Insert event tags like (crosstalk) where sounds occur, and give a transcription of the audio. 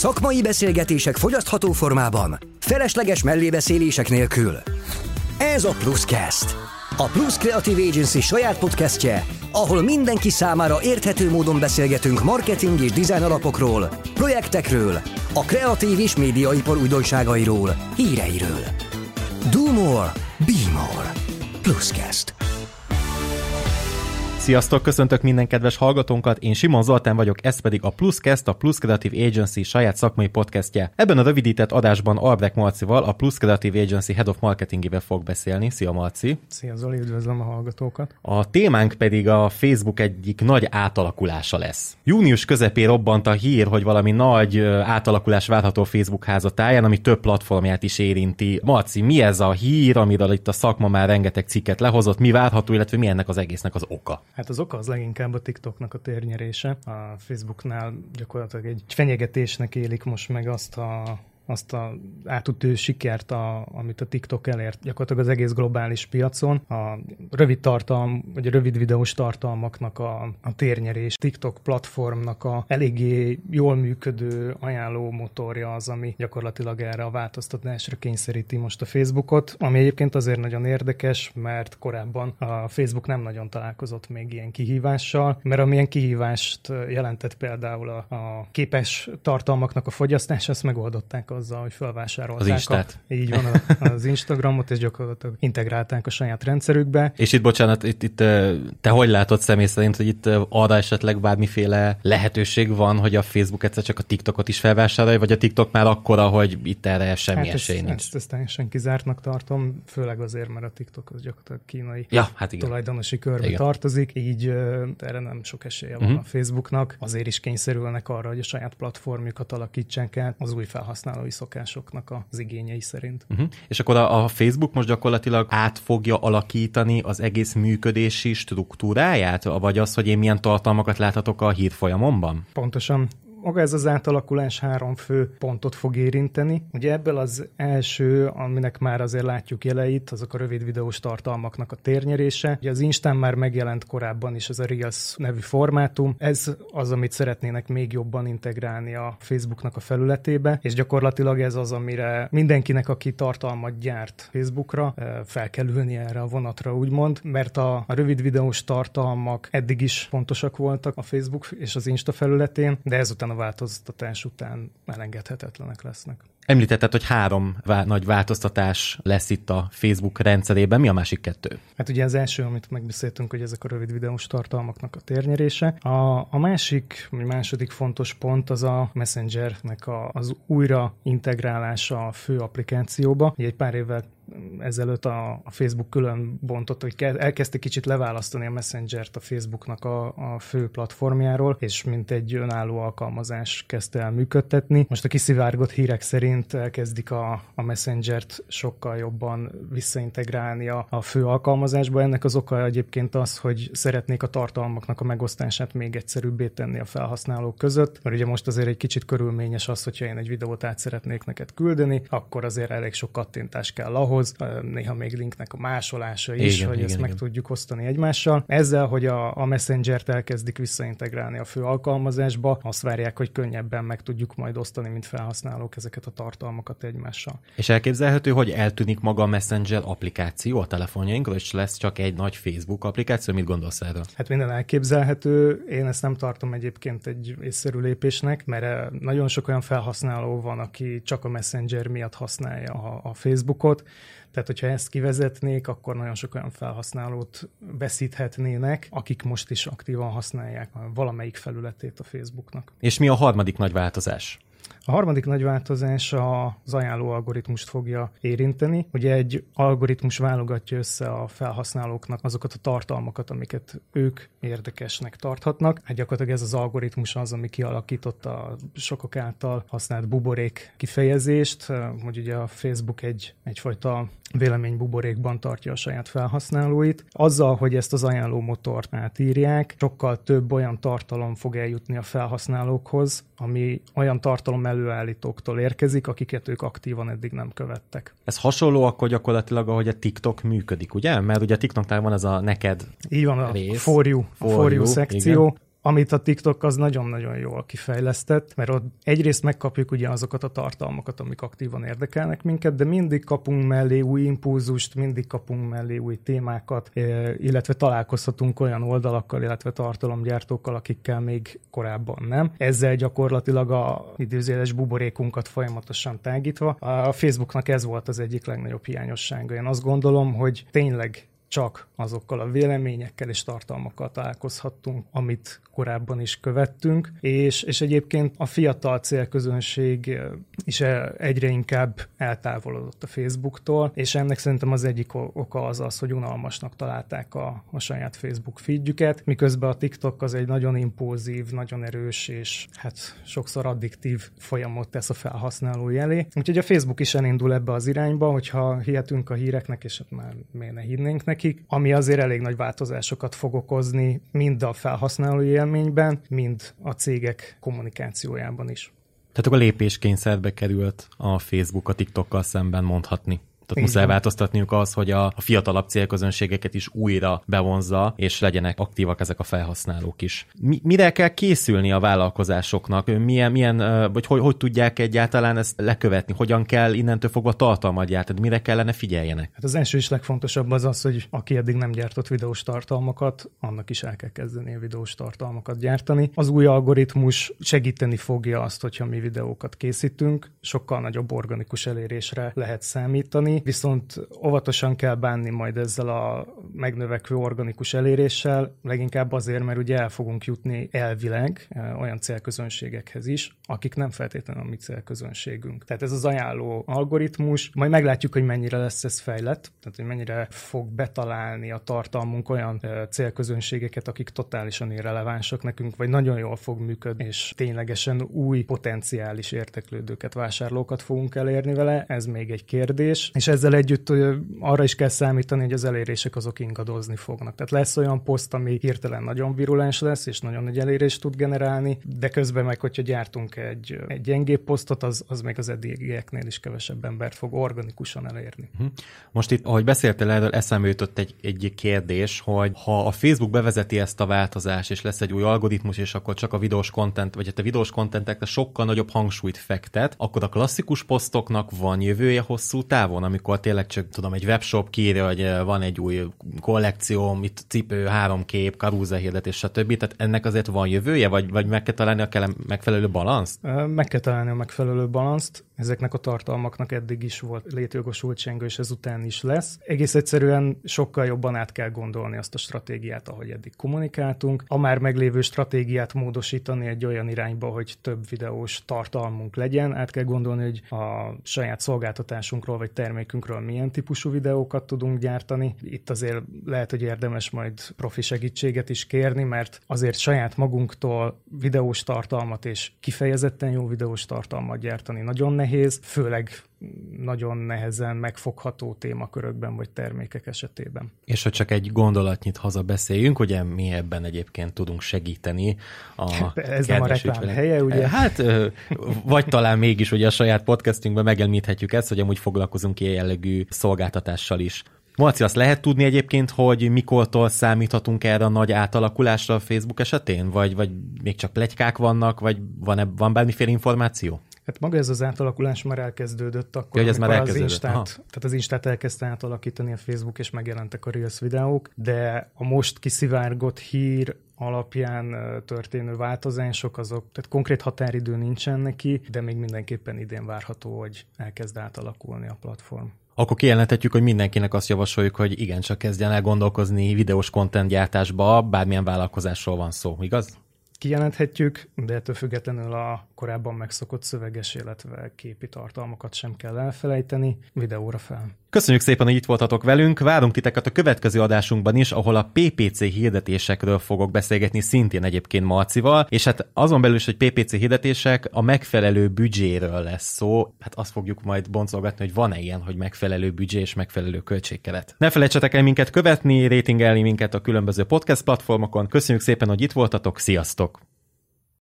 Szakmai beszélgetések fogyasztható formában, felesleges mellébeszélések nélkül. Ez a Pluscast. A Plus Creative Agency saját podcastje, ahol mindenki számára érthető módon beszélgetünk marketing és design alapokról, projektekről, a kreatív és médiaipar újdonságairól, híreiről. Do more, be more. Pluscast. Sziasztok, köszöntök minden kedves hallgatónkat, én Simon Zoltán vagyok, ez pedig a Pluscast, a Plus Creative Agency saját szakmai podcastje. Ebben a rövidített adásban Albrecht Marcival, a Plus Creative Agency Head of Marketingével fog beszélni. Szia Marci! Szia Zoli, üdvözlöm a hallgatókat! A témánk pedig a Facebook egyik nagy átalakulása lesz. Június közepén robbant a hír, hogy valami nagy átalakulás várható Facebook házatáján, ami több platformját is érinti. Marci, mi ez a hír, amiről itt a szakma már rengeteg cikket lehozott, mi várható, illetve mi ennek az egésznek az oka? Hát az oka az leginkább a TikToknak a térnyerése. A Facebooknál gyakorlatilag egy fenyegetésnek élik most meg azt a azt a átütő sikert, a, amit a TikTok elért gyakorlatilag az egész globális piacon. A rövid tartalm, vagy a rövid videós tartalmaknak a, a térnyerés, TikTok platformnak a eléggé jól működő ajánló motorja az, ami gyakorlatilag erre a változtatásra kényszeríti most a Facebookot, ami egyébként azért nagyon érdekes, mert korábban a Facebook nem nagyon találkozott még ilyen kihívással, mert amilyen kihívást jelentett például a, a képes tartalmaknak a fogyasztás, ezt megoldották azzal, hogy felvásárolták. Az Instát. A, így van, az Instagramot, és gyakorlatilag integrálták a saját rendszerükbe. És itt, bocsánat, itt, itt te hogy látod személy szerint, hogy itt arra esetleg bármiféle lehetőség van, hogy a Facebook egyszer csak a TikTokot is felvásárolja, vagy a TikTok már akkora, hogy itt erre semmi hát esély ezt, nincs? Ezt, ezt teljesen kizártnak tartom, főleg azért, mert a TikTok az gyakorlatilag kínai ja, hát igen. tulajdonosi körbe igen. tartozik, így erre nem sok esélye van uh-huh. a Facebooknak. Azért is kényszerülnek arra, hogy a saját platformjukat alakítsák át az új felhasználói szokásoknak az igényei szerint. Uh-huh. És akkor a, a Facebook most gyakorlatilag át fogja alakítani az egész működési struktúráját, vagy az, hogy én milyen tartalmakat láthatok a hírfolyamomban? Pontosan maga ez az átalakulás három fő pontot fog érinteni. Ugye ebből az első, aminek már azért látjuk jeleit, azok a rövid videós tartalmaknak a térnyerése. Ugye az Instán már megjelent korábban is ez a Reels nevű formátum. Ez az, amit szeretnének még jobban integrálni a Facebooknak a felületébe, és gyakorlatilag ez az, amire mindenkinek, aki tartalmat gyárt Facebookra, fel kell ülni erre a vonatra, úgymond, mert a, a rövid videós tartalmak eddig is fontosak voltak a Facebook és az Insta felületén, de ezután a változtatás után elengedhetetlenek lesznek. Említetted, hogy három vá- nagy változtatás lesz itt a Facebook rendszerében. Mi a másik kettő? Hát ugye az első, amit megbeszéltünk, hogy ezek a rövid videós tartalmaknak a térnyerése. A, a másik, vagy második fontos pont az a Messengernek a, az újra integrálása a fő applikációba. Ugye egy pár évvel ezelőtt a, a Facebook külön bontott, hogy elkezdte kicsit leválasztani a Messenger-t a Facebooknak a, a fő platformjáról, és mint egy önálló alkalmazás kezdte el működtetni. Most a kiszivárgott hírek szerint elkezdik a, a Messenger-t sokkal jobban visszaintegrálni a, a fő alkalmazásba. Ennek az oka egyébként az, hogy szeretnék a tartalmaknak a megosztását még egyszerűbbé tenni a felhasználók között, mert ugye most azért egy kicsit körülményes az, hogyha én egy videót át szeretnék neked küldeni, akkor azért elég sok kattintás kell ahhoz, ahhoz, néha még linknek a másolása is, igen, hogy igen, ezt igen. meg tudjuk osztani egymással. Ezzel, hogy a, a Messenger-t elkezdik visszaintegrálni a fő alkalmazásba, azt várják, hogy könnyebben meg tudjuk majd osztani, mint felhasználók ezeket a tartalmakat egymással. És elképzelhető, hogy eltűnik maga a Messenger applikáció a telefonjainkról, és lesz csak egy nagy Facebook applikáció? Mit gondolsz erről? Hát minden elképzelhető. Én ezt nem tartom egyébként egy észszerű lépésnek, mert nagyon sok olyan felhasználó van, aki csak a Messenger miatt használja a, a Facebookot, tehát, hogyha ezt kivezetnék, akkor nagyon sok olyan felhasználót veszíthetnének, akik most is aktívan használják valamelyik felületét a Facebooknak. És mi a harmadik nagy változás? A harmadik nagy változás az ajánló algoritmust fogja érinteni. Ugye egy algoritmus válogatja össze a felhasználóknak azokat a tartalmakat, amiket ők érdekesnek tarthatnak. Hát gyakorlatilag ez az algoritmus az, ami kialakította a sokak által használt buborék kifejezést, hogy ugye a Facebook egy, egyfajta véleménybuborékban tartja a saját felhasználóit. Azzal, hogy ezt az ajánló motort átírják, sokkal több olyan tartalom fog eljutni a felhasználókhoz, ami olyan tartalom előállítóktól érkezik, akiket ők aktívan eddig nem követtek. Ez hasonló akkor gyakorlatilag, ahogy a TikTok működik, ugye? Mert ugye a TikToknál van ez a neked Így van, a rész. For You, a For You szekció. Igen amit a TikTok az nagyon-nagyon jól kifejlesztett, mert ott egyrészt megkapjuk ugye azokat a tartalmakat, amik aktívan érdekelnek minket, de mindig kapunk mellé új impulzust, mindig kapunk mellé új témákat, illetve találkozhatunk olyan oldalakkal, illetve tartalomgyártókkal, akikkel még korábban nem. Ezzel gyakorlatilag a időzéles buborékunkat folyamatosan tágítva. A Facebooknak ez volt az egyik legnagyobb hiányossága. Én azt gondolom, hogy tényleg csak azokkal a véleményekkel és tartalmakkal találkozhattunk, amit korábban is követtünk, és, és egyébként a fiatal célközönség is egyre inkább eltávolodott a Facebooktól, és ennek szerintem az egyik oka az az, hogy unalmasnak találták a, a saját Facebook feedjüket, miközben a TikTok az egy nagyon impulzív, nagyon erős és hát sokszor addiktív folyamot tesz a felhasználói elé. Úgyhogy a Facebook is elindul ebbe az irányba, hogyha hihetünk a híreknek, és hát már miért ne hinnénk nekik, ami azért elég nagy változásokat fog okozni mind a felhasználói élményben, mind a cégek kommunikációjában is. Tehát akkor lépéskényszerbe került a Facebook a TikTokkal szemben mondhatni. Tehát muszáj változtatniuk az, hogy a, a fiatalabb célközönségeket is újra bevonza, és legyenek aktívak ezek a felhasználók is. Mi, mire kell készülni a vállalkozásoknak? Milyen, milyen vagy hogy, hogy tudják egyáltalán ezt lekövetni? Hogyan kell innentől fogva tartalmat gyártani? Mire kellene figyeljenek? Hát az első is legfontosabb az az, hogy aki eddig nem gyártott videós tartalmakat, annak is el kell kezdeni a videós tartalmakat gyártani. Az új algoritmus segíteni fogja azt, hogyha mi videókat készítünk, sokkal nagyobb organikus elérésre lehet számítani, viszont óvatosan kell bánni majd ezzel a megnövekvő organikus eléréssel, leginkább azért, mert ugye el fogunk jutni elvileg eh, olyan célközönségekhez is, akik nem feltétlenül a mi célközönségünk. Tehát ez az ajánló algoritmus, majd meglátjuk, hogy mennyire lesz ez fejlett, tehát hogy mennyire fog betalálni a tartalmunk olyan eh, célközönségeket, akik totálisan irrelevánsak nekünk, vagy nagyon jól fog működni, és ténylegesen új potenciális érteklődőket, vásárlókat fogunk elérni vele, ez még egy kérdés, és ezzel együtt arra is kell számítani, hogy az elérések azok ingadozni fognak. Tehát lesz olyan poszt, ami hirtelen nagyon virulens lesz, és nagyon nagy elérést tud generálni, de közben meg, hogyha gyártunk egy, egy gyengébb posztot, az, az még az eddigieknél is kevesebb embert fog organikusan elérni. Mhm. Most itt, ahogy beszéltél erről, eszembe jutott egy, egy kérdés, hogy ha a Facebook bevezeti ezt a változást, és lesz egy új algoritmus, és akkor csak a videós content, vagy hát a videós contentekre sokkal nagyobb hangsúlyt fektet, akkor a klasszikus posztoknak van jövője hosszú távon, amikor tényleg csak tudom, egy webshop kiírja, hogy eh, van egy új kollekció, itt cipő, három kép, karúza hirdetés, stb. Tehát ennek azért van jövője, vagy, vagy meg kell találni a megfelelő balanszt? Meg kell találni a megfelelő balanszt. Ezeknek a tartalmaknak eddig is volt létjogosultsága, és ezután is lesz. Egész egyszerűen sokkal jobban át kell gondolni azt a stratégiát, ahogy eddig kommunikáltunk. A már meglévő stratégiát módosítani egy olyan irányba, hogy több videós tartalmunk legyen. Át kell gondolni, hogy a saját szolgáltatásunkról vagy termékünkről milyen típusú videókat tudunk gyártani. Itt azért lehet, hogy érdemes majd profi segítséget is kérni, mert azért saját magunktól videós tartalmat és kifejezetten jó videós tartalmat gyártani nagyon nehéz főleg nagyon nehezen megfogható témakörökben vagy termékek esetében. És hogy csak egy gondolatnyit haza beszéljünk, ugye mi ebben egyébként tudunk segíteni. A (laughs) Ez nem a reklám ügyfelek. helye, ugye? Hát, vagy talán mégis ugye a saját podcastünkben megemlíthetjük ezt, hogy amúgy foglalkozunk ilyen jellegű szolgáltatással is. Marci, azt lehet tudni egyébként, hogy mikortól számíthatunk erre a nagy átalakulásra a Facebook esetén? Vagy, vagy még csak plegykák vannak, vagy van, -e, van bármiféle információ? Hát maga ez az átalakulás már elkezdődött akkor, ja, ez már elkezdődött. az Instát, tehát az Instát elkezdte átalakítani a Facebook, és megjelentek a Reels videók, de a most kiszivárgott hír alapján történő változások, azok, tehát konkrét határidő nincsen neki, de még mindenképpen idén várható, hogy elkezd átalakulni a platform akkor kijelenthetjük, hogy mindenkinek azt javasoljuk, hogy igencsak kezdjen el gondolkozni videós content gyártásba, bármilyen vállalkozásról van szó, igaz? Kijelenthetjük, de ettől függetlenül a korábban megszokott szöveges, illetve képi tartalmakat sem kell elfelejteni, videóra fel. Köszönjük szépen, hogy itt voltatok velünk, várunk titeket a következő adásunkban is, ahol a PPC hirdetésekről fogok beszélgetni szintén egyébként Marcival, és hát azon belül is, hogy PPC hirdetések a megfelelő büdzséről lesz szó, hát azt fogjuk majd boncolgatni, hogy van-e ilyen, hogy megfelelő büdzsé és megfelelő költségkeret. Ne felejtsetek el minket követni, ratingelni minket a különböző podcast platformokon. Köszönjük szépen, hogy itt voltatok, sziasztok!